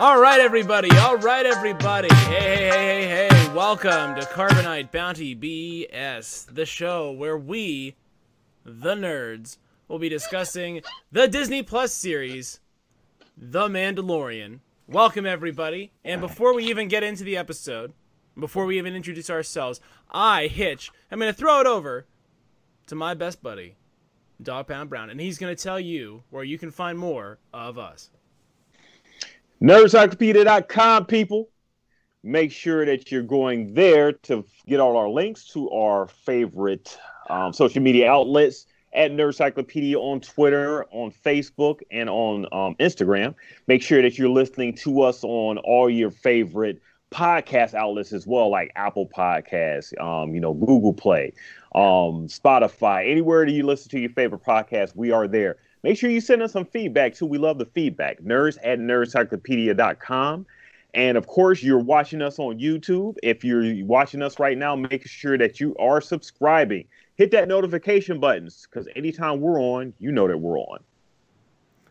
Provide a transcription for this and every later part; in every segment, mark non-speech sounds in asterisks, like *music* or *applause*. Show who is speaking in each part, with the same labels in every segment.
Speaker 1: All right, everybody. All right, everybody. Hey, hey, hey, hey, hey. Welcome to Carbonite Bounty BS, the show where we, the nerds, will be discussing the Disney Plus series, The Mandalorian. Welcome, everybody. And before we even get into the episode, before we even introduce ourselves, I, Hitch, I'm going to throw it over to my best buddy, Dog Pound Brown, and he's going to tell you where you can find more of us.
Speaker 2: Nerdcyclopedia.com, people. Make sure that you're going there to get all our links to our favorite um, social media outlets at Nerdcyclopedia on Twitter, on Facebook, and on um, Instagram. Make sure that you're listening to us on all your favorite podcast outlets as well, like Apple Podcasts, um, you know, Google Play, um, Spotify, anywhere that you listen to your favorite podcast, we are there. Make sure you send us some feedback too. We love the feedback. Nerds at nerdcyclopedia.com. And of course, you're watching us on YouTube. If you're watching us right now, make sure that you are subscribing. Hit that notification buttons because anytime we're on, you know that we're on.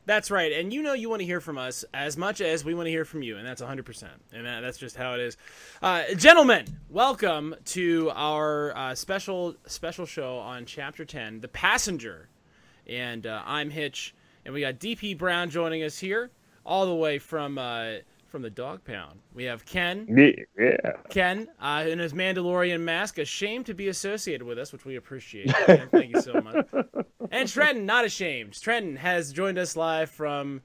Speaker 1: That's right. And you know you want to hear from us as much as we want to hear from you. And that's 100%. And that, that's just how it is. Uh, gentlemen, welcome to our uh, special special show on Chapter 10, The Passenger and uh, I'm Hitch, and we got DP Brown joining us here, all the way from uh, from the Dog Pound. We have Ken.
Speaker 2: Yeah.
Speaker 1: Ken uh, in his Mandalorian mask, ashamed to be associated with us, which we appreciate. *laughs* Ken, thank you so much. And Trenton, not ashamed. Trenton has joined us live from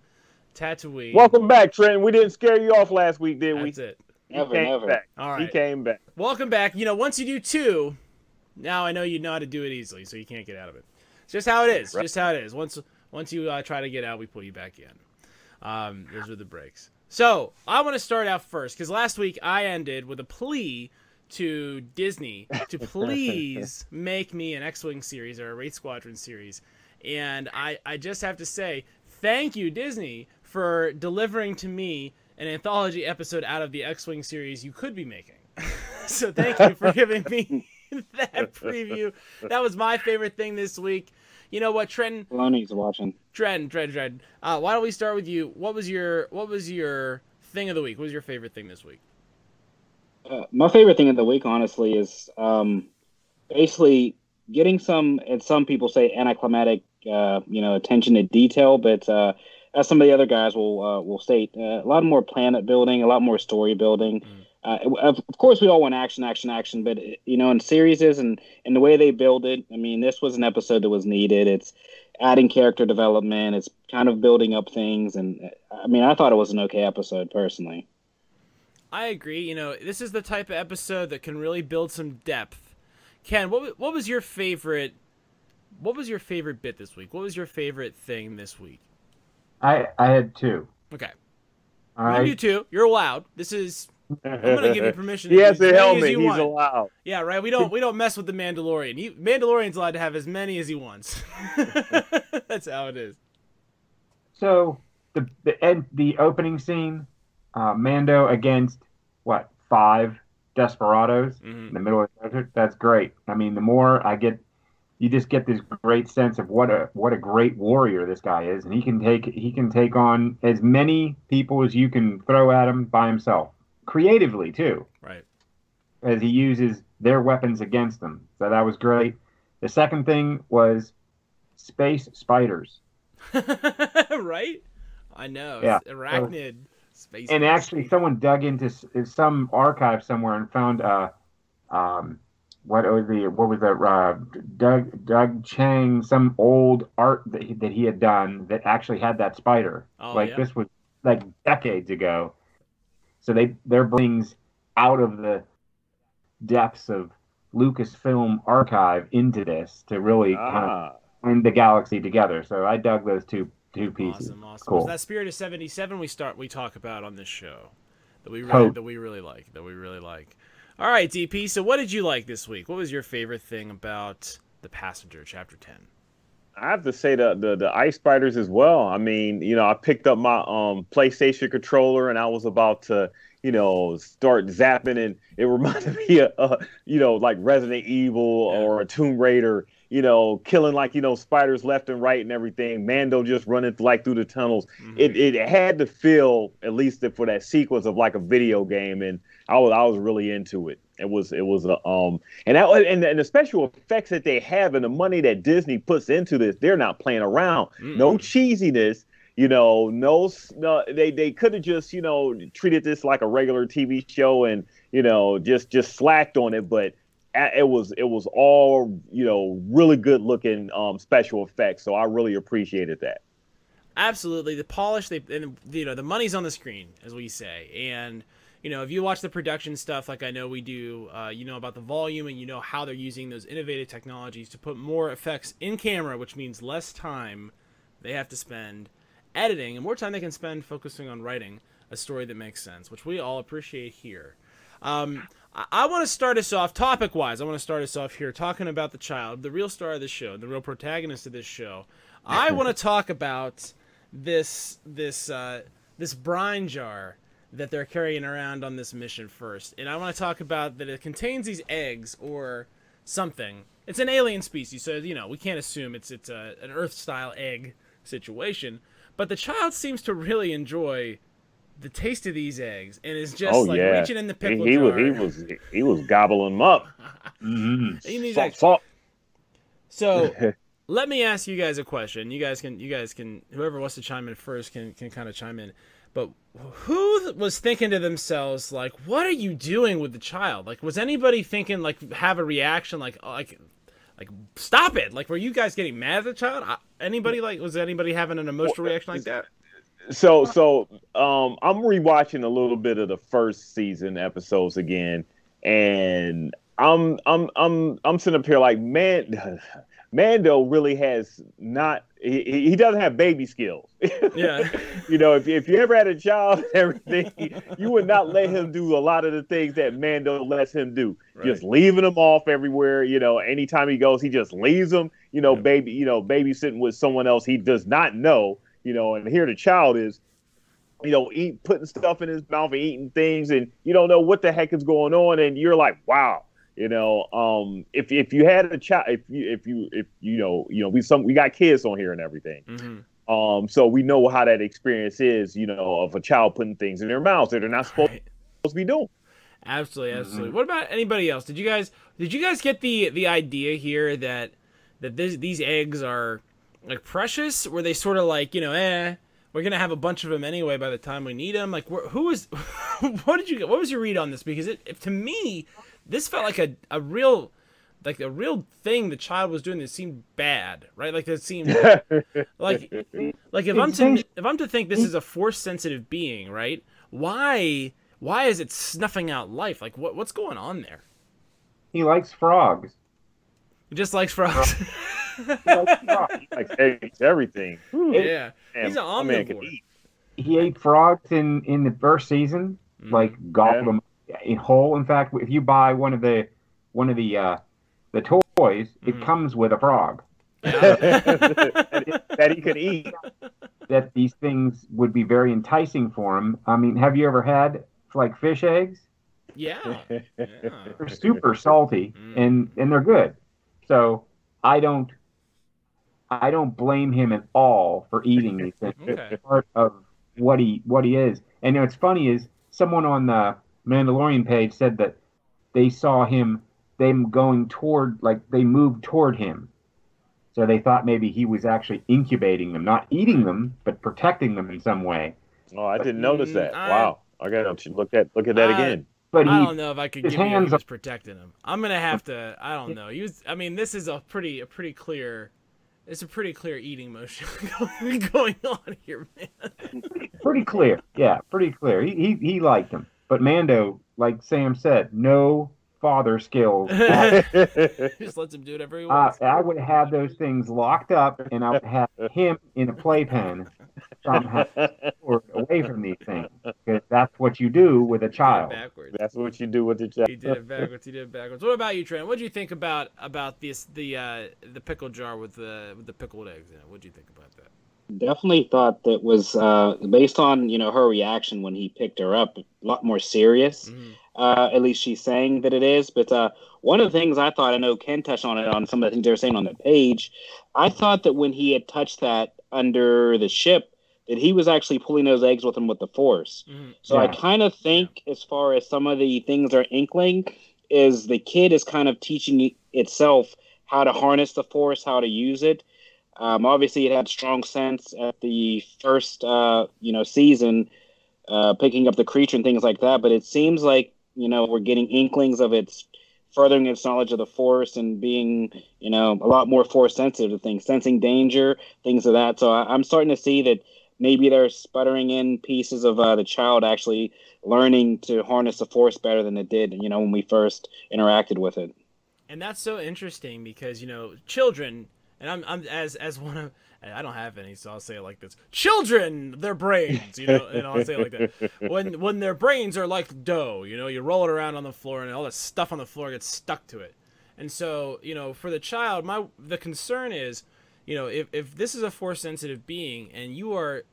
Speaker 1: Tatooine.
Speaker 2: Welcome back, Trenton. We didn't scare you off last week, did we?
Speaker 1: That's
Speaker 2: we?
Speaker 1: it.
Speaker 3: Never,
Speaker 2: came
Speaker 3: never.
Speaker 2: Back.
Speaker 1: All
Speaker 2: He came back.
Speaker 1: Welcome back. You know, once you do two, now I know you know how to do it easily, so you can't get out of it. It's just how it is.
Speaker 2: Right.
Speaker 1: Just how it is. Once once you uh, try to get out, we pull you back in. Um, those are the breaks. So I want to start out first because last week I ended with a plea to Disney to *laughs* please make me an X-wing series or a Wraith Squadron series, and I I just have to say thank you Disney for delivering to me an anthology episode out of the X-wing series you could be making. *laughs* so thank you for giving me *laughs* *laughs* that preview. That was my favorite thing this week. You know what, Trenton?
Speaker 3: Loney's watching.
Speaker 1: Dren, Dren, Dren. Uh, why don't we start with you? What was your What was your thing of the week? What was your favorite thing this week?
Speaker 3: Uh, my favorite thing of the week, honestly, is um, basically getting some, and some people say anticlimactic, uh, you know, attention to detail. But uh, as some of the other guys will uh, will state, uh, a lot more planet building, a lot more story building. Uh, of, of course, we all want action, action, action, but you know, in series and and the way they build it, I mean, this was an episode that was needed. It's adding character development. It's kind of building up things, and uh, I mean, I thought it was an okay episode personally.
Speaker 1: I agree. You know, this is the type of episode that can really build some depth. Ken, what what was your favorite? What was your favorite bit this week? What was your favorite thing this week?
Speaker 4: I I had two.
Speaker 1: Okay,
Speaker 4: All
Speaker 1: you can do
Speaker 4: right.
Speaker 1: two. You're allowed. This is I'm gonna give you *laughs* permission.
Speaker 2: he
Speaker 1: to
Speaker 2: has
Speaker 1: do as
Speaker 2: a helmet. He's
Speaker 1: want.
Speaker 2: allowed.
Speaker 1: Yeah, right. We don't we don't mess with the Mandalorian. He, Mandalorian's allowed to have as many as he wants. *laughs* That's how it is.
Speaker 4: So the the end the opening scene, uh, Mando against what five desperados
Speaker 1: Mhm.
Speaker 4: in the middle of the desert. That's great. I mean, the more I get, you just get this great sense of what a what a great warrior this guy is, and he can take he can take on as many people as you can throw at him by himself, creatively too.
Speaker 1: Right.
Speaker 4: as he uses their weapons against them. So that was great. The second thing was space spiders. *laughs*
Speaker 1: right? I know.
Speaker 4: Yeah.
Speaker 1: Arachnid space.
Speaker 4: And actually, someone dug into some archive somewhere and found uh, um, what was the what was the uh, Doug Doug Chiang some old art that he, that he had done that actually had that spider.
Speaker 1: Oh,
Speaker 4: like
Speaker 1: yeah?
Speaker 4: this was like decades ago. So they they're brings out of the depths of Lucasfilm archive into this to really kind of
Speaker 2: Ah.
Speaker 4: bring the galaxy together. So I dug those two two pieces.
Speaker 1: Awesome, awesome.
Speaker 4: Cool.
Speaker 1: Was that Spirit of seventy seven we start we talk about on this show that we really that we really like that we really like. All right, DP. So what did you like this week? What was your favorite thing about the Passenger, Chapter Ten?
Speaker 2: I have to say the, the the ice spiders as well. I mean, you know, I picked up my um PlayStation controller and I was about to you know, start zapping, and it *laughs* reminded me of, uh, you know, like Resident Evil
Speaker 1: Yeah.
Speaker 2: or a Tomb Raider, you know, killing like you know spiders left and right and everything. Mando just running like through the tunnels.
Speaker 1: Mhm.
Speaker 2: It it had to feel at least for that sequence of like a video game, and I was I was really into it. It was it was a um and that and, and the special effects that they have and the money that Disney puts into this, they're not playing around. No
Speaker 1: Mm-mm.
Speaker 2: cheesiness, you know. No, no they they could have just you know treated this like a regular TV show and you know just just slacked on it, but it was it was all you know really good looking um special effects. So I really appreciated that.
Speaker 1: absolutely the polish they and you know the money's on the screen as we say and you know if you watch the production stuff like i know we do uh, you know about the volume and you know how they're using those innovative technologies to put more effects in camera which means less time they have to spend editing and more time they can spend focusing on writing a story that makes sense which we all appreciate here um, I, want to start us off topic wise. I want to start us off here talking about the child, the real star of this show, the real protagonist of this show. I want to talk about this this uh, this brine jar that they're carrying around on this mission first, and I want to talk about that it contains these eggs or something. It's an alien species, so you know we can't assume it's it's a, an Earth style egg situation. But the child seems to really enjoy the taste of these eggs and is just
Speaker 2: oh
Speaker 1: like
Speaker 2: yeah,
Speaker 1: reaching in the
Speaker 2: he,
Speaker 1: pickle
Speaker 2: he
Speaker 1: jar.
Speaker 2: was he was he was gobbling them up.
Speaker 4: Mhm.
Speaker 2: Salt, salt.
Speaker 1: So *laughs* let me ask you guys a question. You guys can you guys can whoever wants to chime in first can can kind of chime in. But who was thinking to themselves like, "What are you doing with the child?" Like, was anybody thinking like have a reaction like like like stop it? Like, were you guys getting mad at the child? Anybody like was anybody having an emotional reaction like that?
Speaker 2: so so um I'm rewatching a little bit of the first season episodes again, and I'm I'm I'm I'm sitting up here like man, *laughs* Mando really has not he, he doesn't have baby skills. *laughs*
Speaker 1: Yeah.
Speaker 2: you know, if if you ever had a child and everything, you would not let him do a lot of the things that Mando lets him do.
Speaker 1: Right.
Speaker 2: Just leaving him off everywhere. You know, anytime he goes, he just leaves him. You know, baby, you know, babysitting with someone else he does not know. You know, and here the child is, you know, eat putting stuff in his mouth and eating things, and you don't know what the heck is going on, and you're like, wow. You know, um, if if you had a child, if you if you if you know, you know, we some we got kids on here and everything.
Speaker 1: hmm
Speaker 2: Um, so we know how that experience is, you know, of a child putting things in their mouths that they're not supposed
Speaker 1: Right.
Speaker 2: to be doing.
Speaker 1: Absolutely, absolutely.
Speaker 2: Mm-hmm.
Speaker 1: What about anybody else? Did you guys did you guys get the the idea here that that this, these eggs are like precious? Were they sort of like you know, eh, we're gonna have a bunch of them anyway by the time we need them? Like, wh- who was? *laughs* what did you get? What was your read on this? Because it, it to me, this felt like a a real like a real thing the child was doing that seemed bad, right? Like it seemed *laughs* like like if I'm to if I'm to think this is a force sensitive being, right? Why why is it snuffing out life? Like what what's going on there?
Speaker 4: He likes frogs.
Speaker 1: He just likes frogs. *laughs*
Speaker 4: He likes frogs.
Speaker 2: like eggs, everything.
Speaker 1: Yeah.
Speaker 2: man,
Speaker 1: He's an
Speaker 2: my man can
Speaker 1: omnivore.
Speaker 4: He ate frogs in in the first season,
Speaker 1: Mhm.
Speaker 4: like gobbled
Speaker 2: Yeah.
Speaker 4: them in whole. In fact, if you buy one of the one of the uh, the toys, it
Speaker 1: Mhm.
Speaker 4: comes with a frog.
Speaker 2: That, *laughs* he, that he could eat.
Speaker 4: That these things would be very enticing for him. I mean, have you ever had like fish eggs?
Speaker 1: yeah. *laughs* Yeah.
Speaker 4: They're super salty
Speaker 1: Mm.
Speaker 4: and and they're good. So I don't I don't blame him at all for eating these things. *laughs*
Speaker 1: Okay.
Speaker 4: It's part of what he what he is. And what's funny is someone on the Mandalorian page said that they saw him them going toward like they moved toward him. So they thought maybe he was actually incubating them, not eating them, but protecting them in some way.
Speaker 2: Oh, I didn't notice that.
Speaker 1: Mm, I-
Speaker 2: wow. I got to look at look at that
Speaker 1: I-
Speaker 2: again.
Speaker 4: But
Speaker 1: I
Speaker 4: he
Speaker 1: don't know if I could
Speaker 4: his
Speaker 1: give you he
Speaker 4: hands
Speaker 1: was protecting him. I'm gonna have to. I don't know. He was. I mean, this is a pretty, a pretty clear. It's a pretty clear eating motion *laughs* going on here, man.
Speaker 4: pretty clear. Yeah, pretty clear. He, he he liked him. But Mando, like Sam said, no father skills. *laughs*
Speaker 1: Just lets him do whatever he
Speaker 4: Uh. I would have those things locked up, and I would have him in a playpen somehow or away from these things, because that's what you do with a
Speaker 1: He did it
Speaker 4: child.
Speaker 1: backwards.
Speaker 2: That's what you do with the child.
Speaker 1: He did it backwards. He did it backwards. What about you, Trent? What do you think about about this the uh, the pickle jar with the with the pickled eggs in it? What do you think about that?
Speaker 3: Definitely thought that was uh, based on you know her reaction when he picked her up, a lot more serious.
Speaker 1: Mhm.
Speaker 3: Uh, at least she's saying that it is. But uh, one of the things I thought, I know Ken touched on it on some of the things they were saying on the page. I thought that when he had touched that under the ship, that he was actually pulling those eggs with him with the force.
Speaker 1: Mhm.
Speaker 3: So I kind of think, as far as some of the things are inkling, is the kid is kind of teaching itself how to harness the force, how to use it. Um, obviously, it had strong sense at the first, uh, you know, season, uh, picking up the creature and things like that. But it seems like you know we're getting inklings of its furthering its knowledge of the force and being, you know, a lot more force sensitive to things, sensing danger, things of that. So I, I'm starting to see that maybe they're sputtering in pieces of uh, the child actually learning to harness the force better than it did, you know, when we first interacted with it.
Speaker 1: And that's so interesting because you know children, and I'm, I'm as as one of I don't have any, so I'll say it like this: children, their brains, you know, and I'll say it like that. When when their brains are like dough, you know, you roll it around on the floor, and all the stuff on the floor gets stuck to it. And so, you know, for the child, my the concern is, you know, if if this is a force sensitive being and you are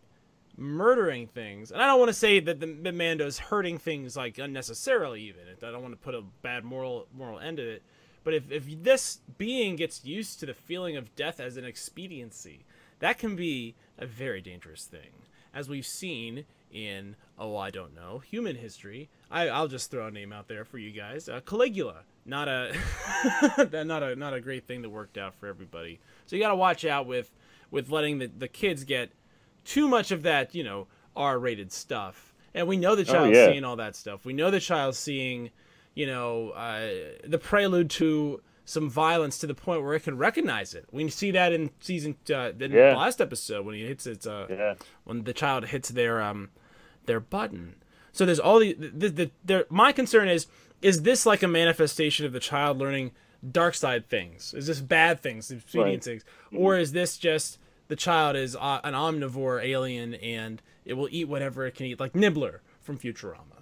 Speaker 1: murdering things, and I don't want to say that the, the Mando's hurting things like unnecessarily, even. I don't want to put a bad moral moral end to it. But if, if this being gets used to the feeling of death as an expediency, that can be a very dangerous thing. As we've seen in, oh, I don't know, human history. I, I'll just throw a name out there for you guys. Uh, Caligula. Not a, *laughs* not a, not a great thing that worked out for everybody. So you got to watch out with, with letting the, the kids get too much of that, you know, R-rated stuff. And we know the
Speaker 2: Oh,
Speaker 1: child's
Speaker 2: yeah.
Speaker 1: seeing all that stuff. We know the child's seeing you know, uh, the prelude to some violence to the point where it can recognize it. We see that in season uh, in
Speaker 2: Yeah.
Speaker 1: the last episode when he hits its uh,
Speaker 2: Yeah.
Speaker 1: when the child hits their um their button. So there's all the the, the, the my concern is is this like a manifestation of the child learning dark side things? Is this bad things, expedient things, or is this just the child is uh, an omnivore alien and it will eat whatever it can eat, like Nibbler from Futurama?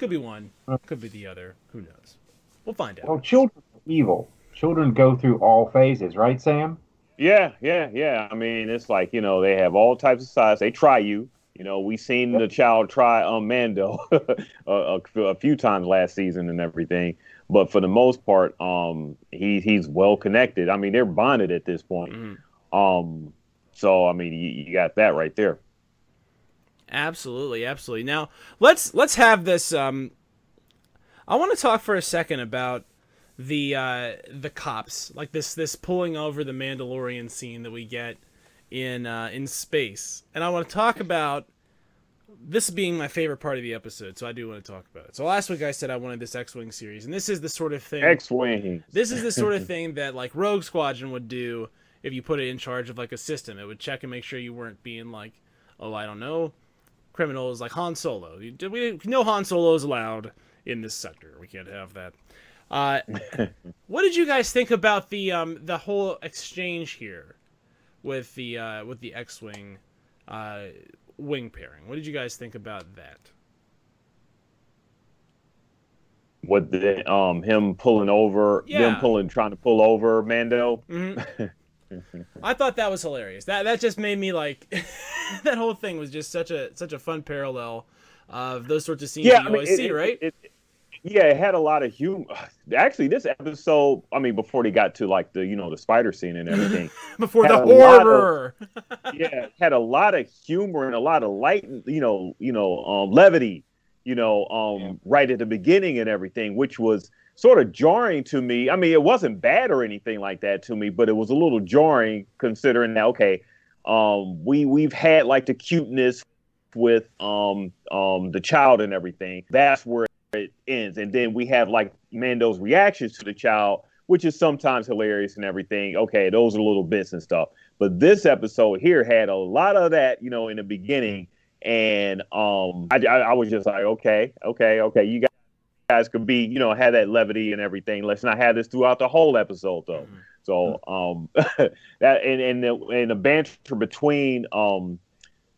Speaker 1: Could be one, could be the other. Who knows? We'll find out.
Speaker 4: Well, children are evil. Children go through all phases, right, Sam?
Speaker 2: Yeah, yeah, yeah. I mean, it's like you know they have all types of size. They try you. You know, we seen the child try um, Mando *laughs* a, a, a few times last season and everything. But for the most part, um, he he's well connected. I mean, they're bonded at this point.
Speaker 1: Mhm.
Speaker 2: Um, so I mean, you, you got that right there.
Speaker 1: Absolutely, absolutely. Now let's let's have this. Um, I want to talk for a second about the uh, the cops, like this this pulling over the Mandalorian scene that we get in uh, in space, and I want to talk about this being my favorite part of the episode. So I do want to talk about it. So last week I said I wanted this X-wing series, and this is the sort of thing.
Speaker 2: X-wing.
Speaker 1: This is the sort of *laughs* thing that like Rogue Squadron would do if you put it in charge of like a system. It would check and make sure you weren't being like, oh, I don't know, criminals like Han Solo. We no Han Solo is allowed in this sector. We can't have that. Uh, *laughs* what did you guys think about the um the whole exchange here with the uh, with the X-wing uh, wing pairing? What did you guys think about that?
Speaker 2: What the um him pulling over,
Speaker 1: Yeah.
Speaker 2: them pulling, trying to pull over Mando.
Speaker 1: hmm *laughs* *laughs* I thought that was hilarious. That that just made me like *laughs* that whole thing was just such a such a fun parallel of those sorts of scenes you always
Speaker 2: it-
Speaker 1: see,
Speaker 2: it-
Speaker 1: right?
Speaker 2: it- yeah, it had a lot of humor. *sighs* Actually, this episode, I mean, before they got to like the you know the spider scene and everything, *laughs*
Speaker 1: Before the
Speaker 2: lot of-
Speaker 1: horror.
Speaker 2: yeah, had a lot of humor and a lot of light, you know, you know, um, levity, you know, um, right at the beginning and everything, which was sort of jarring to me. I mean, it wasn't bad or anything like that to me, but it was a little jarring considering that okay, um, we we've had like the cuteness with um um the child and everything. That's where it ends, and then we have like Mando's reactions to the child, which is sometimes hilarious and everything. Okay, those are little bits and stuff. But this episode here had a lot of that, you know, in the beginning, and um, I, I, I was just like, okay, okay, okay, you guys guys could be, you know, have that levity and everything. Let's not have this throughout the whole episode, though.
Speaker 1: Mhm.
Speaker 2: So um, *laughs* that and and the, and the banter between um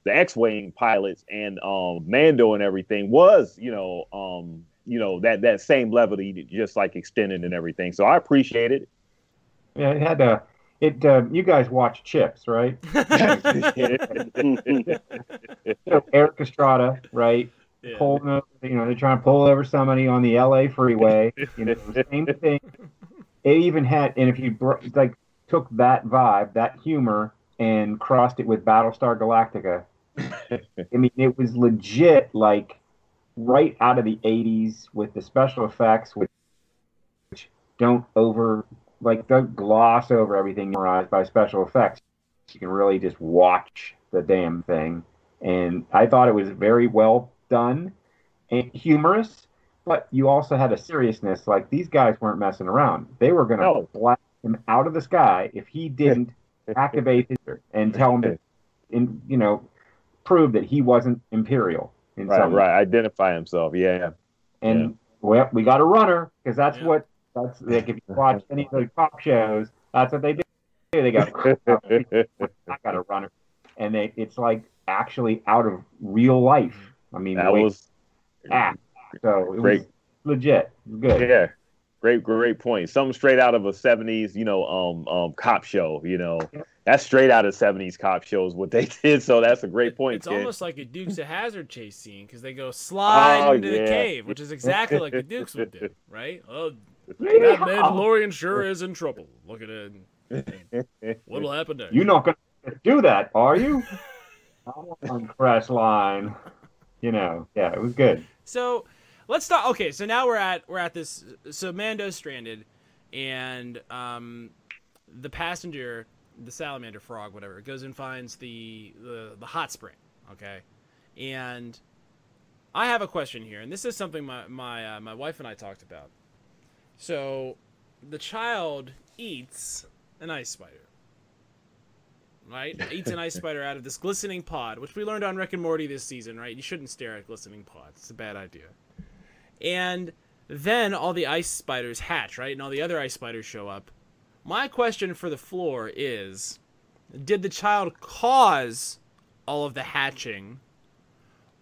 Speaker 2: the X-wing pilots and um Mando and everything was, you know, um, you know that that same levity, just like extended and everything. So I appreciate it.
Speaker 4: Yeah, it had a it uh, you guys watch Chips, right? *laughs* *laughs* so Erik Estrada, right?
Speaker 1: Yeah.
Speaker 4: Pulling over, you know, they're trying to pull over somebody on the LA freeway. You know, same *laughs* thing. It even had, and if you like took that vibe, that humor, and crossed it with Battlestar Galactica, I mean, it was legit like right out of the 80s with the special effects, which, which don't over, like, don't gloss over everything memorized by special effects. You can really just watch the damn thing. And I thought it was very well done and humorous, but you also had a seriousness. Like, these guys weren't messing around. They were going to
Speaker 2: No.
Speaker 4: blast him out of the sky if he didn't *laughs* activate his and tell him to, in, you know, prove that he wasn't imperial in
Speaker 2: right,
Speaker 4: some way.
Speaker 2: right. Identify himself. Yeah.
Speaker 4: And
Speaker 2: Yeah.
Speaker 4: well, we got a runner because that's
Speaker 1: Yeah.
Speaker 4: what that's like. If you watch any of the cop shows, that's what they do. They got *laughs* I got a runner, and they it's like actually out of real life. I mean,
Speaker 2: that
Speaker 4: the
Speaker 2: was
Speaker 4: it acts. so it
Speaker 2: Great.
Speaker 4: was legit. It was good.
Speaker 2: yeah. Great, great point. Something straight out of a '70s, you know, um, um, cop show. You know, that's straight out of '70s cop shows. What they *laughs* did. So that's a great point,
Speaker 1: It's
Speaker 2: kid.
Speaker 1: almost like a Dukes of Hazzard chase scene because they go slide
Speaker 2: Oh,
Speaker 1: into the cave, which is exactly like the Dukes would do, *laughs* right? Oh, that
Speaker 4: Yeehaw!
Speaker 1: Mandalorian sure is in trouble. Look at it. What'll happen next?
Speaker 4: You're not going to do that, are you? *laughs* I'm on crash line. You know, yeah, it was good.
Speaker 1: So let's start. Okay, so now we're at we're at this. So Mando's stranded, and um, the passenger, the salamander frog, whatever, goes and finds the the, the hot spring. Okay, and I have a question here, and this is something my my uh, my wife and I talked about. So the child eats an ice spider. Right? *laughs* Eats an ice spider out of this glistening pod, which we learned on Rick and Morty this season, right? You shouldn't stare at glistening pods. It's a bad idea. And then all the ice spiders hatch, right? And all the other ice spiders show up. My question for the floor is Did the child cause all of the hatching,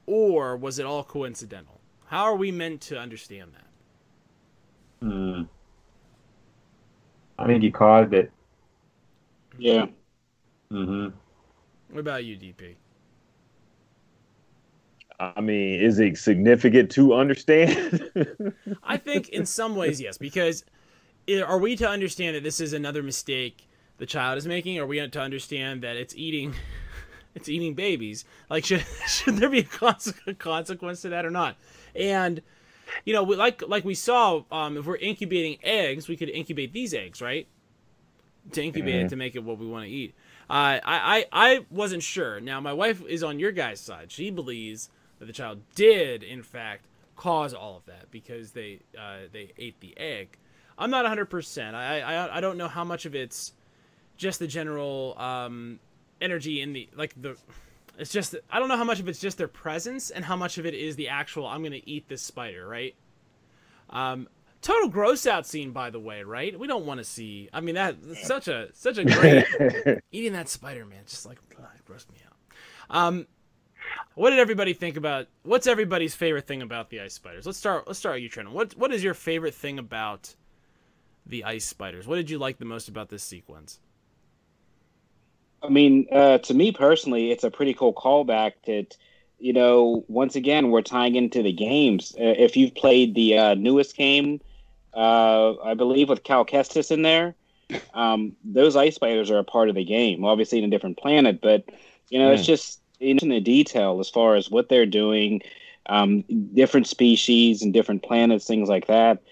Speaker 1: or was it all coincidental? How are we meant to understand that?
Speaker 4: Hmm. I think he caused it.
Speaker 3: Yeah.
Speaker 4: Hmm
Speaker 1: What about you, DP?
Speaker 2: I mean, is it significant to understand? *laughs*
Speaker 1: I think in some ways, yes, because are we to understand that this is another mistake the child is making? Are we to understand that it's eating, *laughs* it's eating babies? Like, should *laughs* should there be a consequence to that or not? And you know, we, like like we saw, um, if we're incubating eggs, we could incubate these eggs, right? To incubate it to make it what we want to eat. I, I I wasn't sure. Now my wife is on your guys' side. She believes that the child did, in fact, cause all of that because they uh, they ate the egg. I'm not 100%. I, I I don't know how much of it's just the general um, energy in the like the. It's just I don't know how much of it's just their presence and how much of it is the actual I'm gonna eat this spider, right? Um, total gross out scene, by the way, right? We don't want to see. I mean, that such a such a great *laughs* eating that spider man just like ugh, grossed me out um what did everybody think about what's everybody's favorite thing about the ice spiders let's start let's start with you Trenton. what what is your favorite thing about the ice spiders what did you like the most about this sequence
Speaker 3: I mean, uh, to me personally, it's a pretty cool callback that, you know, once again, we're tying into the games. Uh, if you've played the uh, newest game, uh, I believe with Cal Kestis in there, um, those ice spiders are a part of the game, obviously in a different planet, but, you know, it's just in the detail as far as what they're doing, um, different species and different planets, things like that.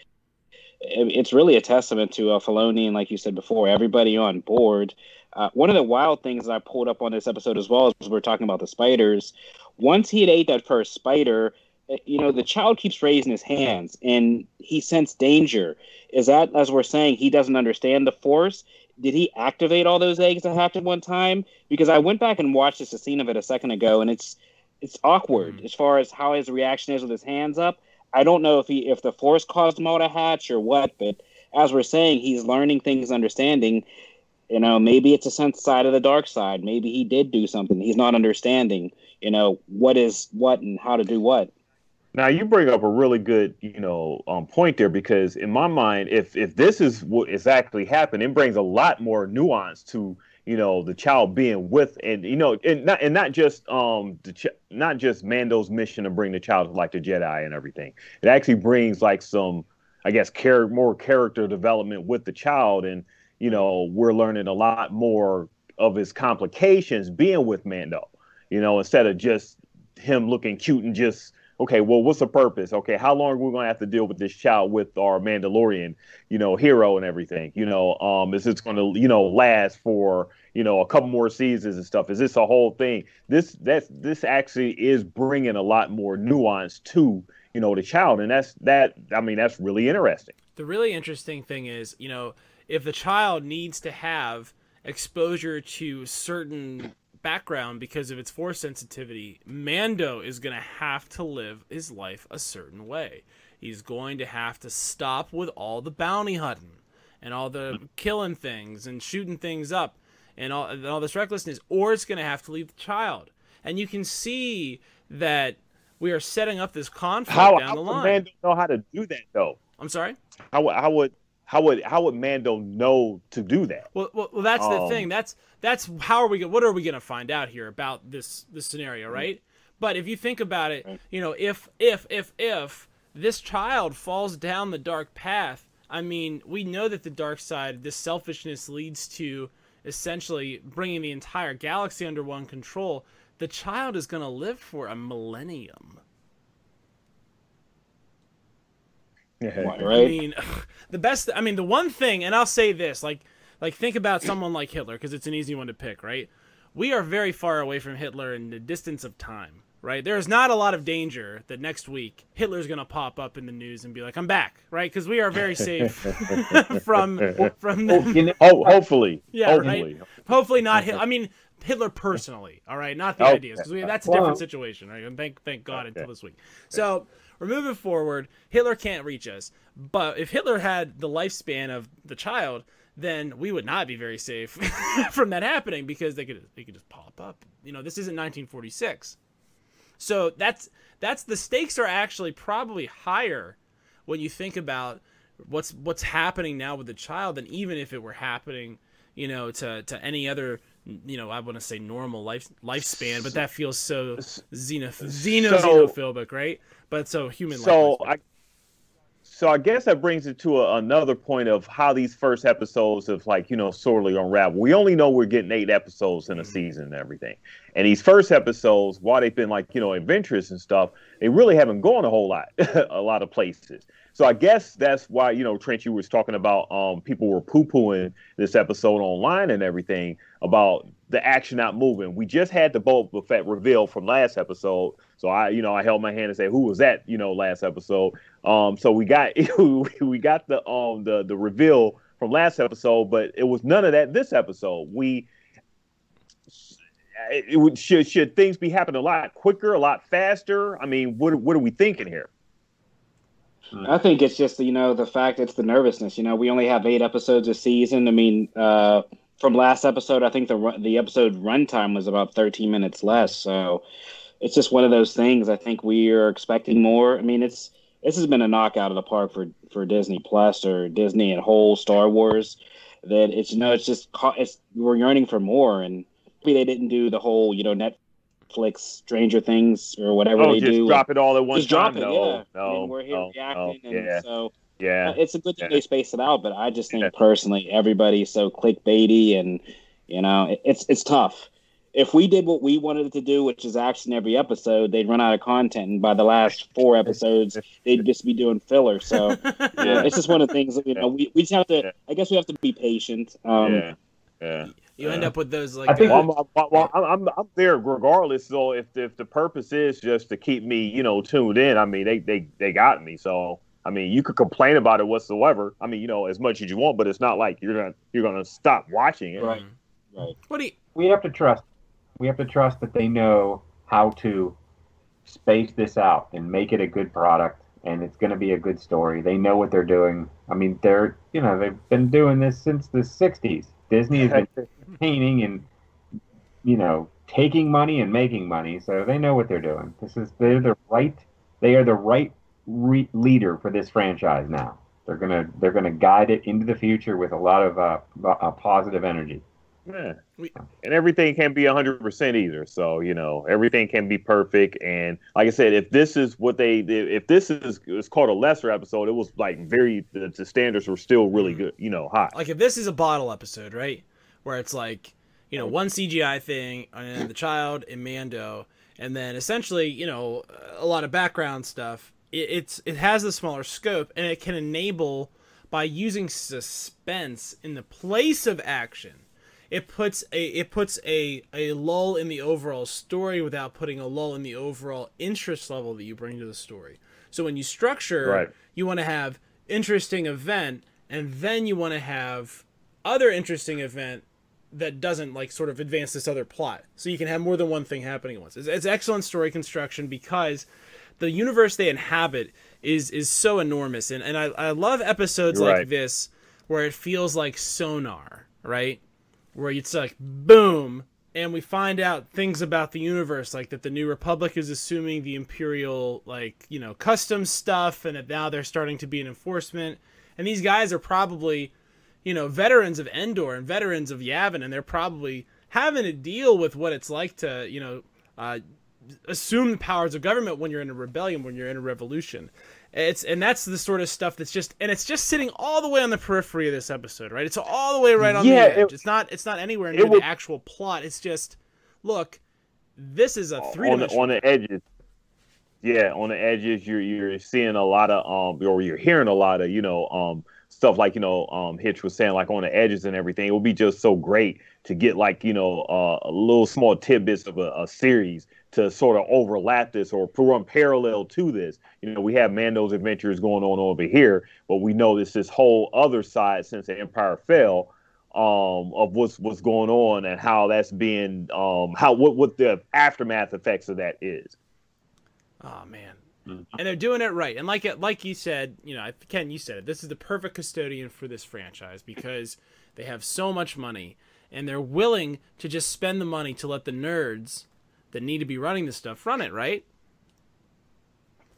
Speaker 3: It- It's really a testament to uh, Filoni and, like you said before, everybody on board. Uh, one of the wild things that I pulled up on this episode as well is we're talking about the spiders. Once he had ate that first spider, you know, the child keeps raising his hands and he sensed danger. Is that, as we're saying, he doesn't understand the force? Did he activate all those eggs that at one time? Because I went back and watched just a scene of it a second ago, and it's it's awkward
Speaker 1: Mhm.
Speaker 3: as far as how his reaction is with his hands up. I don't know if he if the force caused them all to hatch or what, but as we're saying, he's learning things, understanding. You know, maybe it's a sense side of the dark side. Maybe he did do something. He's not understanding, you know, what is what and how to do what.
Speaker 2: Now you bring up a really good, you know, um, point there because in my mind, if if this is what is actually happening, it brings a lot more nuance to you know the child being with and you know and not and not just um the ch- not just Mando's mission to bring the child to like the Jedi and everything. It actually brings like some, I guess, care more character development with the child, and you know we're learning a lot more of his complications being with Mando. You know, instead of just him looking cute and just okay, well, what's the purpose? Okay, how long are we going to have to deal with this child with our Mandalorian, you know, hero and everything? You know, um, is this going to, you know, last for, you know, a couple more seasons and stuff? Is this a whole thing? This that's this actually is bringing a lot more nuance to, you know, the child, and that's that. I mean, that's really interesting.
Speaker 1: The really interesting thing is, you know, if the child needs to have exposure to certain background because of its force sensitivity, Mando is going to have to live his life a certain way. He's going to have to stop with all the bounty hunting and all the mm-hmm. killing things and shooting things up and all, and all this recklessness, or it's going to have to leave the child. And you can see that we are setting up this conflict
Speaker 2: How,
Speaker 1: down
Speaker 2: how
Speaker 1: the
Speaker 2: would
Speaker 1: line.
Speaker 2: Mando know how to do that though?
Speaker 1: I'm sorry.
Speaker 2: How how would how would how would Mando know to do that?
Speaker 1: Well, well, well that's the
Speaker 2: Um,
Speaker 1: thing. That's that's how are we? What are we going to find out here about this this scenario, right? But if you think about it, you know, if if if if this child falls down the dark path, I mean, we know that the dark side, this selfishness, leads to essentially bringing the entire galaxy under one control. The child is going to live for a millennium.
Speaker 3: Right?
Speaker 1: I mean, the best. I mean, the one thing, and I'll say this: like, like think about someone like Hitler, because it's an easy one to pick, right? We are very far away from Hitler in the distance of time, right? There is not a lot of danger that next week Hitler's gonna pop up in the news and be like, "I'm back," right? Because we are very safe *laughs* from from them.
Speaker 4: You know,
Speaker 2: Ho- hopefully,
Speaker 1: Yeah,
Speaker 2: hopefully.
Speaker 1: Hopefully not. Hit- *laughs* I mean, Hitler personally. All right, not the oh,
Speaker 2: Okay.
Speaker 1: ideas, because that's a
Speaker 4: Well-
Speaker 1: different situation, right? And thank thank God
Speaker 2: Okay.
Speaker 1: until this week. So we're moving forward. Hitler can't reach us, but if Hitler had the lifespan of the child, then we would not be very safe *laughs* from that happening because they could they could just pop up. You know, this isn't 1946. So that's that's the stakes are actually probably higher when you think about what's what's happening now with the child than even if it were happening, you know, to to any other you know, I want to say normal life lifespan, but that feels so xeno xeno
Speaker 2: So-
Speaker 1: xenophobic, right? But so human
Speaker 2: So
Speaker 1: life.
Speaker 2: I, so I guess that brings it to a, another point of how these first episodes of like you know sorely unravel. We only know we're getting eight episodes in a mm-hmm. season and everything, and these first episodes, while they've been like you know adventurous and stuff, they really haven't gone a whole lot, *laughs* a lot of places. So I guess that's why you know Trent, you was talking about um people were poo pooing this episode online and everything about the action not moving. We just had the Boba Fett reveal from last episode, so I you know I held my hand and said who was that you know last episode. Um, so we got *laughs* we got the um the the reveal from last episode, but it was none of that this episode. We it would should should things be happening a lot quicker, a lot faster? I mean, what what are we thinking here?
Speaker 3: I think it's just you know the fact it's the nervousness. You know, we only have eight episodes a season. I mean, uh, from last episode, I think the the episode runtime was about thirteen minutes less. So it's just one of those things. I think we are expecting more. I mean, it's this has been a knockout of the park for for Disney Plus or Disney and whole Star Wars. That it's you know it's just it's we're yearning for more, and maybe they didn't do the whole you know Netflix Stranger Things or whatever
Speaker 2: Oh,
Speaker 3: they
Speaker 2: just
Speaker 3: do.
Speaker 2: drop it all at once.
Speaker 3: just drop
Speaker 2: time.
Speaker 3: it,
Speaker 2: no,
Speaker 3: yeah.
Speaker 2: no,
Speaker 3: I mean, we're here
Speaker 2: no,
Speaker 3: reacting,
Speaker 2: no,
Speaker 3: and
Speaker 2: yeah,
Speaker 3: so
Speaker 2: yeah.
Speaker 3: uh, it's a good thing
Speaker 2: yeah.
Speaker 3: they space it out. But I just think
Speaker 2: Yeah.
Speaker 3: personally, everybody's so clickbaity, and you know, it's it's tough. If we did what we wanted to do, which is action every episode, they'd run out of content, and by the last four episodes, they'd just be doing filler. So
Speaker 2: Yeah. *laughs*
Speaker 3: it's just one of the things that you know we, we just have to.
Speaker 2: Yeah.
Speaker 3: I guess we have to be patient. Um,
Speaker 2: yeah, yeah.
Speaker 1: You end up with those like
Speaker 4: I think-
Speaker 1: uh,
Speaker 2: Well, I'm, well, I'm, I'm, I'm there regardless. So if if the purpose is just to keep me, you know, tuned in, I mean, they they they got me. So I mean, you could complain about it whatsoever. I mean, you know, as much as you want, but it's not like you're gonna you're gonna stop watching it.
Speaker 3: Right. Right.
Speaker 1: What do you?
Speaker 4: we have to trust. We have to trust that they know how to space this out and make it a good product, and it's going to be a good story. They know what they're doing. I mean, they're you know they've been doing this since the '60s. Disney has been *laughs* painting and you know taking money and making money, so they know what they're doing. This is they're the right they are the right re- leader for this franchise now. They're gonna they're gonna guide it into the future with a lot of uh, uh positive energy.
Speaker 2: Yeah. And everything can be 100% either. So, you know, everything can be perfect. And like I said, if this is what they, if this is, it's called a lesser episode, it was like very, the, the standards were still really good, you know, high.
Speaker 1: Like if this is a bottle episode, right? Where it's like, you know, one CGI thing and the child and Mando, and then essentially, you know, a lot of background stuff. It, it's it has a smaller scope and it can enable by using suspense in the place of action. It puts a it puts a, a lull in the overall story without putting a lull in the overall interest level that you bring to the story. So when you structure,
Speaker 2: Right.
Speaker 1: you want to have interesting event, and then you want to have other interesting event that doesn't like sort of advance this other plot. So you can have more than one thing happening at once. It's, it's excellent story construction because the universe they inhabit is is so enormous, and and I I love episodes
Speaker 2: You're
Speaker 1: like
Speaker 2: right.
Speaker 1: this where it feels like sonar, right? Where it's like boom, and we find out things about the universe, like that the New Republic is assuming the Imperial, like you know, customs stuff, and that now they're starting to be an enforcement. And these guys are probably, you know, veterans of Endor and veterans of Yavin, and they're probably having to deal with what it's like to, you know, uh, assume the powers of government when you're in a rebellion, when you're in a revolution. It's and that's the sort of stuff that's just and it's just sitting all the way on the periphery of this episode, right? It's all the way right on
Speaker 2: Yeah,
Speaker 1: the edge.
Speaker 2: it-
Speaker 1: it's not it's not anywhere near
Speaker 2: was-
Speaker 1: the actual plot. It's just look, this is a three
Speaker 2: on the,
Speaker 1: dimensional
Speaker 2: on the edges. Yeah, on the edges, you're you're seeing a lot of um, or you're hearing a lot of you know um stuff like you know um Hitch was saying like on the edges and everything. It would be just so great to get like you know uh, a little small tidbits of a, a series to sort of overlap this or run parallel to this. You know, we have Mando's adventures going on over here, but we know this this whole other side since the Empire fell um of what's what's going on and how that's being um how what what the aftermath effects of that is.
Speaker 1: Oh man.
Speaker 2: Mhm.
Speaker 1: And they're doing it right. And like it, like you said, you know, Ken, you said it. This is the perfect custodian for this franchise because they have so much money and they're willing to just spend the money to let the nerds that need to be running this stuff run it, right?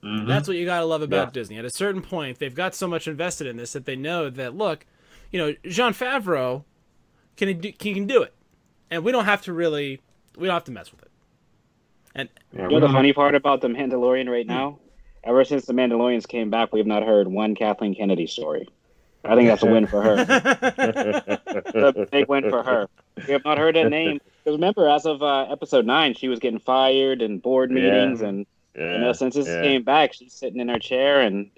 Speaker 1: That's what you got to love about
Speaker 4: Yeah.
Speaker 1: Disney. At a certain point, they've got so much invested in this that they know that look, you know, Jon Favreau can do, can do it. And we don't have to really we don't have to mess with it. And
Speaker 4: Yeah,
Speaker 3: You know the
Speaker 4: don't-
Speaker 3: funny part about the Mandalorian right now? Ever since the Mandalorians came back, we have not heard one Kathleen Kennedy story. I think that's a win for her. *laughs* It's a big win for her. We have not heard that name. Because remember, as of uh, episode nine, she was getting fired and board
Speaker 2: Yeah.
Speaker 3: meetings, and
Speaker 2: Yeah,
Speaker 3: you know, since this
Speaker 2: yeah.
Speaker 3: came back, she's sitting in her chair and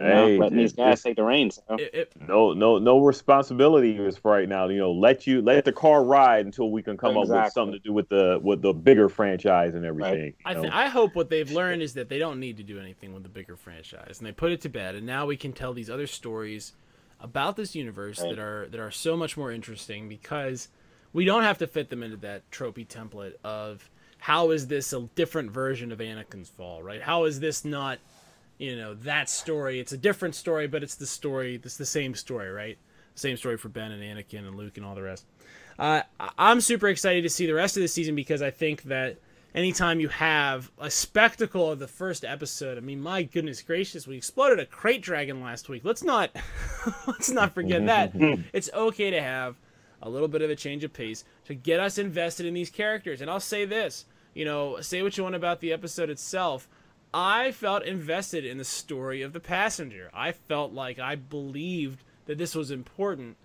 Speaker 3: you know,
Speaker 2: Hey,
Speaker 3: letting these guys
Speaker 2: it's-
Speaker 3: take the reins. So.
Speaker 1: it, it,
Speaker 2: no no no responsibility is for right now. You know, let you let the car ride until we can come up with something to do with the with the bigger franchise and everything. you
Speaker 1: I th- I hope what they've learned is that they don't need to do anything with the bigger franchise, and they put it to bed. And now we can tell these other stories about this universe
Speaker 3: Right.
Speaker 1: that are that are so much more interesting because we don't have to fit them into that tropey template of how is this a different version of Anakin's fall, right? How is this not, you know, that story? It's a different story, but it's the story. It's the same story, right? Same story for Ben and Anakin and Luke and all the rest. Uh, I'm super excited to see the rest of the season because I think that anytime you have a spectacle of the first episode, I mean, my goodness gracious, we exploded a krayt dragon last week. Let's not *laughs* let's not forget that. *laughs* It's okay to have a little bit of a change of pace to get us invested in these characters. And I'll say this, you know, say what you want about the episode itself. I felt invested in the story of the passenger. I felt like I believed that this was important.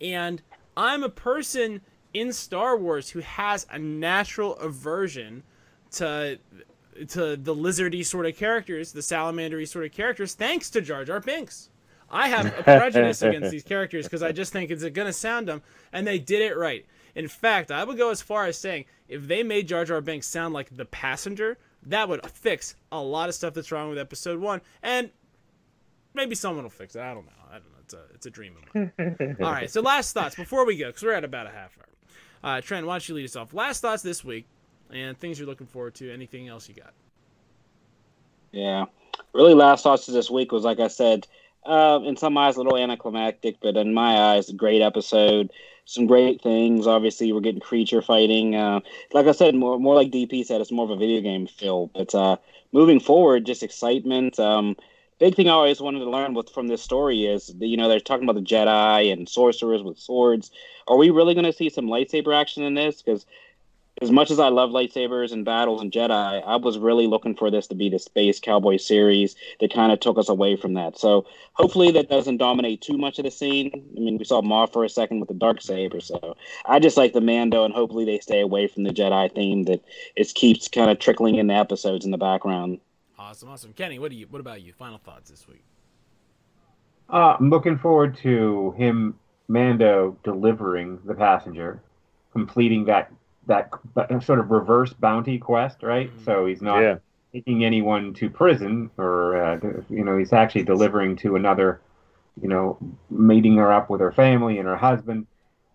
Speaker 1: And I'm a person in Star Wars who has a natural aversion to to the lizardy sort of characters, the salamandery sort of characters, thanks to Jar Jar Binks. I have a *laughs* prejudice against these characters because I just think it's going to sound them, and they did it right. In fact, I would go as far as saying if they made Jar Jar Binks sound like the passenger, that would fix a lot of stuff that's wrong with Episode One, and maybe someone will fix it. I don't know. I don't know. It's a it's a dream of mine. *laughs* All right. So last thoughts before we go, because we're at about a half hour. Uh, Trent, why don't you lead us off? Last thoughts this week, and things you're looking forward to. Anything else you got?
Speaker 3: Yeah. Really, last thoughts this week was like I said, uh, in some eyes a little anticlimactic, but in my eyes, a great episode. Some great things. Obviously, we're getting creature fighting. Uh, like I said, more more like DP said, it's more of a video game feel. But uh, moving forward, just excitement. Um, big thing I always wanted to learn with from this story is, you know, they're talking about the Jedi and sorcerers with swords. Are we really going to see some lightsaber action in this? Because as much as I love lightsabers and battles and Jedi, I was really looking for this to be the space cowboy series that kind of took us away from that. So hopefully that doesn't dominate too much of the scene. I mean, we saw Moff for a second with the dark saber, so I just like the Mando, and hopefully they stay away from the Jedi theme that it keeps kind of trickling in the episodes in the background.
Speaker 1: Awesome, awesome. Kenny, what do you? What about you? Final thoughts this week?
Speaker 4: Uh, I'm looking forward to him, Mando, delivering the passenger, completing that that sort of reverse bounty quest, right? Mm-hmm. So he's not yeah. taking anyone to prison, or uh, you know, he's actually delivering to another, you know, meeting her up with her family and her husband.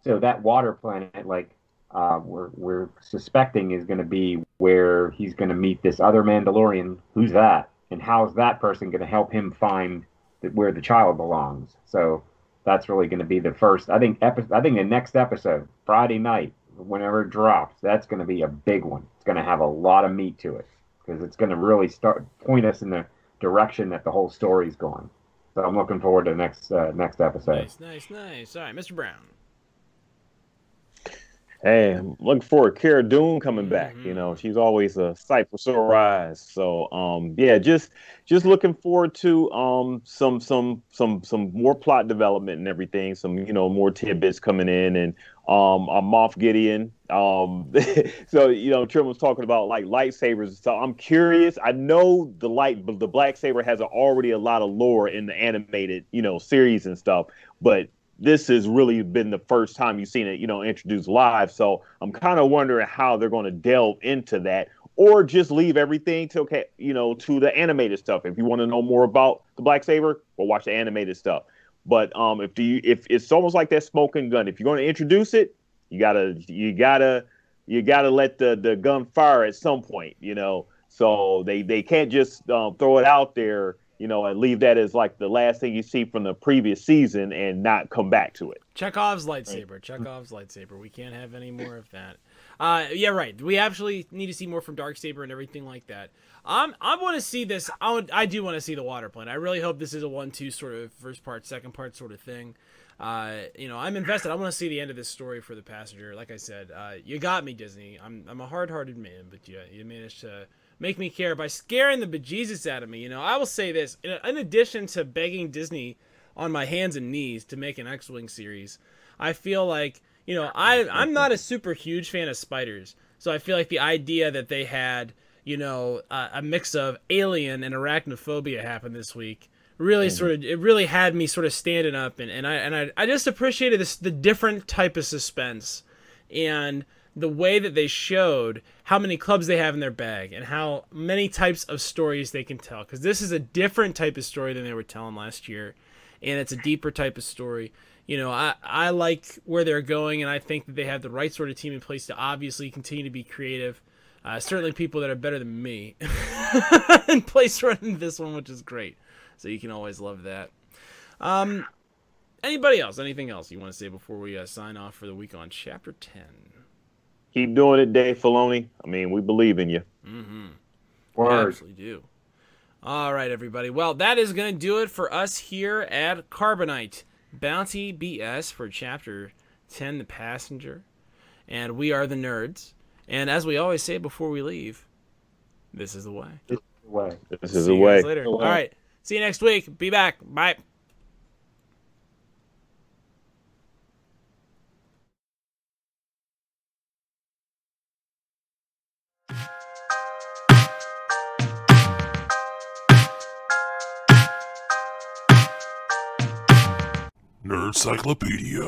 Speaker 4: So that water planet, like uh, we're we're suspecting, is going to be where he's going to meet this other Mandalorian. Who's that? And how's that person going to help him find where the child belongs? So that's really going to be the first. I think epi- I think the next episode, Friday night, whenever it drops, that's going to be a big one. It's going to have a lot of meat to it because it's going to really start point us in the direction that the whole story's going. So I'm looking forward to the next uh, next episode.
Speaker 1: Nice, nice, nice. All right, Mr. Brown.
Speaker 2: Hey, I'm looking forward. To Cara Dune coming back. Mm-hmm. You know, she's always a sight for sore eyes. So, um, yeah, just just looking forward to um some some some some more plot development and everything. Some you know more tidbits coming in, and um, I'm Moff Gideon. Um, *laughs* so you know, Trim was talking about like lightsabers. So I'm curious. I know the light, the black saber has already a lot of lore in the animated you know series and stuff, but this has really been the first time you've seen it, you know, introduced live. So I'm kind of wondering how they're going to delve into that, or just leave everything to okay, you know, to the animated stuff. If you want to know more about the black saber, well, watch the animated stuff. But um, if do you, if it's almost like that smoking gun, if you're going to introduce it, you gotta you gotta you gotta let the the gun fire at some point, you know. So they they can't just um, throw it out there you know, and leave that as like the last thing you see from the previous season and not come back to it.
Speaker 1: Chekhov's lightsaber. Right. Chekhov's lightsaber. We can't have any more of that. Uh, yeah, right. We actually need to see more from Dark Saber and everything like that. Um, I want to see this. I, would, I do want to see the water plant. I really hope this is a one-two sort of first part, second part sort of thing. Uh, you know, I'm invested. I want to see the end of this story for the passenger. Like I said, uh, you got me, Disney. I'm I'm a hard-hearted man, but yeah, you managed to make me care by scaring the bejesus out of me. You know, I will say this: in, addition to begging Disney on my hands and knees to make an X-wing series, I feel like you know I I'm not a super huge fan of spiders, so I feel like the idea that they had you know a, a mix of alien and arachnophobia happen this week really mm-hmm. sort of it really had me sort of standing up and, and I and I, I just appreciated this the different type of suspense and the way that they showed how many clubs they have in their bag and how many types of stories they can tell. Because this is a different type of story than they were telling last year and it's a deeper type of story. You know i i like where they're going and i think that they have the right sort of team in place to obviously continue to be creative. Uh, certainly people that are better than me *laughs* in place running this one which is great. So you can always love that. Um anybody else? Anything else you want to say before we uh, sign off for the week on chapter 10
Speaker 2: Keep doing it, Dave Filoni. I mean, we believe in you.
Speaker 1: Mm-hmm. Word. We actually do. All right, everybody. Well, that is going to do it for us here at Carbonite Bounty BS for Chapter 10, The Passenger. And we are the nerds. And as we always say before we leave, this is the way.
Speaker 4: This is the way.
Speaker 2: This is the way.
Speaker 1: Later. All right. See you next week. Be back. Bye.
Speaker 5: Nerdcyclopedia